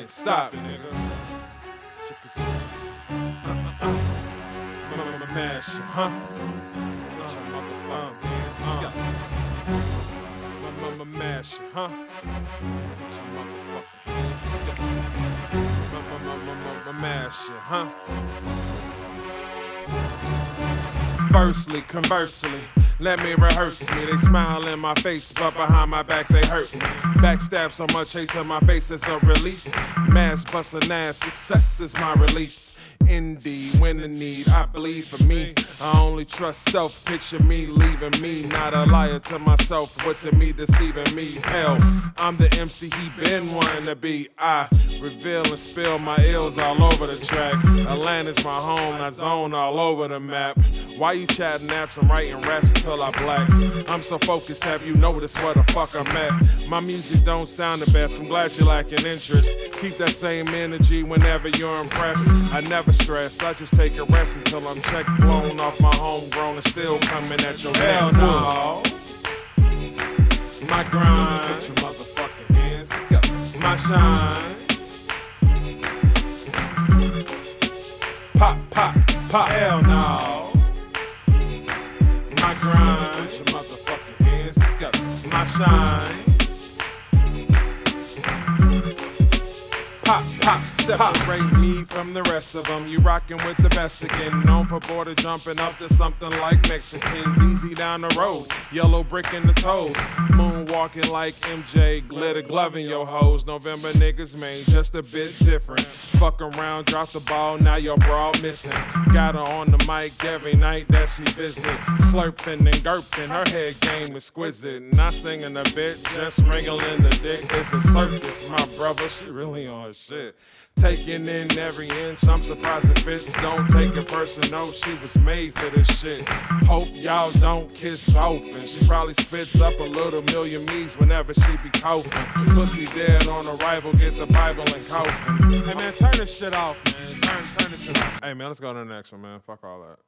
hands. Stop, nigga. Uh, uh, uh. Mash, huh? Put your motherfucking hands together. Mash, huh? Put your motherfucking hands together. Mash, huh? Firstly, conversely, let me rehearse me. They smile in my face, but behind my back they hurt me. Backstab so much hate to my face, it's a relief. Mass busting ass, success is my release. Indeed, when in need, I believe for me. I only trust self, picture me leaving me. Not a liar to myself, what's in me deceiving me? Hell, I'm the MC he been wanting to be. I reveal and spill my ills all over the track. Atlanta's my home, I zone all over the map. Why you chatting apps? I'm writing raps until I black. I'm so focused, have you noticed where the fuck I'm at? My music don't sound the best, I'm glad you're lacking interest. Keep that same energy whenever you're impressed. I never stress, I just take a rest until I'm checked, blown off my homegrown and still coming at your hell no. My grind, put your motherfucking hands together. My shine. Pop, pop, pop, hell no. My grind, put your motherfucking hands together. My shine. Pop, pop, separate me from the rest of them. You rockin' with the best again. Known for border jumping up to something like Mexicans. Easy down the road, yellow brick in the toes. Moonwalking like MJ, glitter glove in your hose. November niggas, man, just a bit different. Fuck around, drop the ball, now your bra missing. Got her on the mic every night that she visit. Slurping and gurping, her head game exquisite. Not singing a bit, just wriggling the dick. It's a circus, my brother. She really on shit. Taking in every inch, I'm surprised it fits. Don't take it personal, she was made for this shit. Hope y'all don't kiss often. She probably spits up a little million me's whenever she be coughing. Pussy dead on arrival, get the Bible and coffin. Hey man, turn this shit off, man. Turn, turn this shit off. Hey man, let's go to the next one, man. Fuck all that.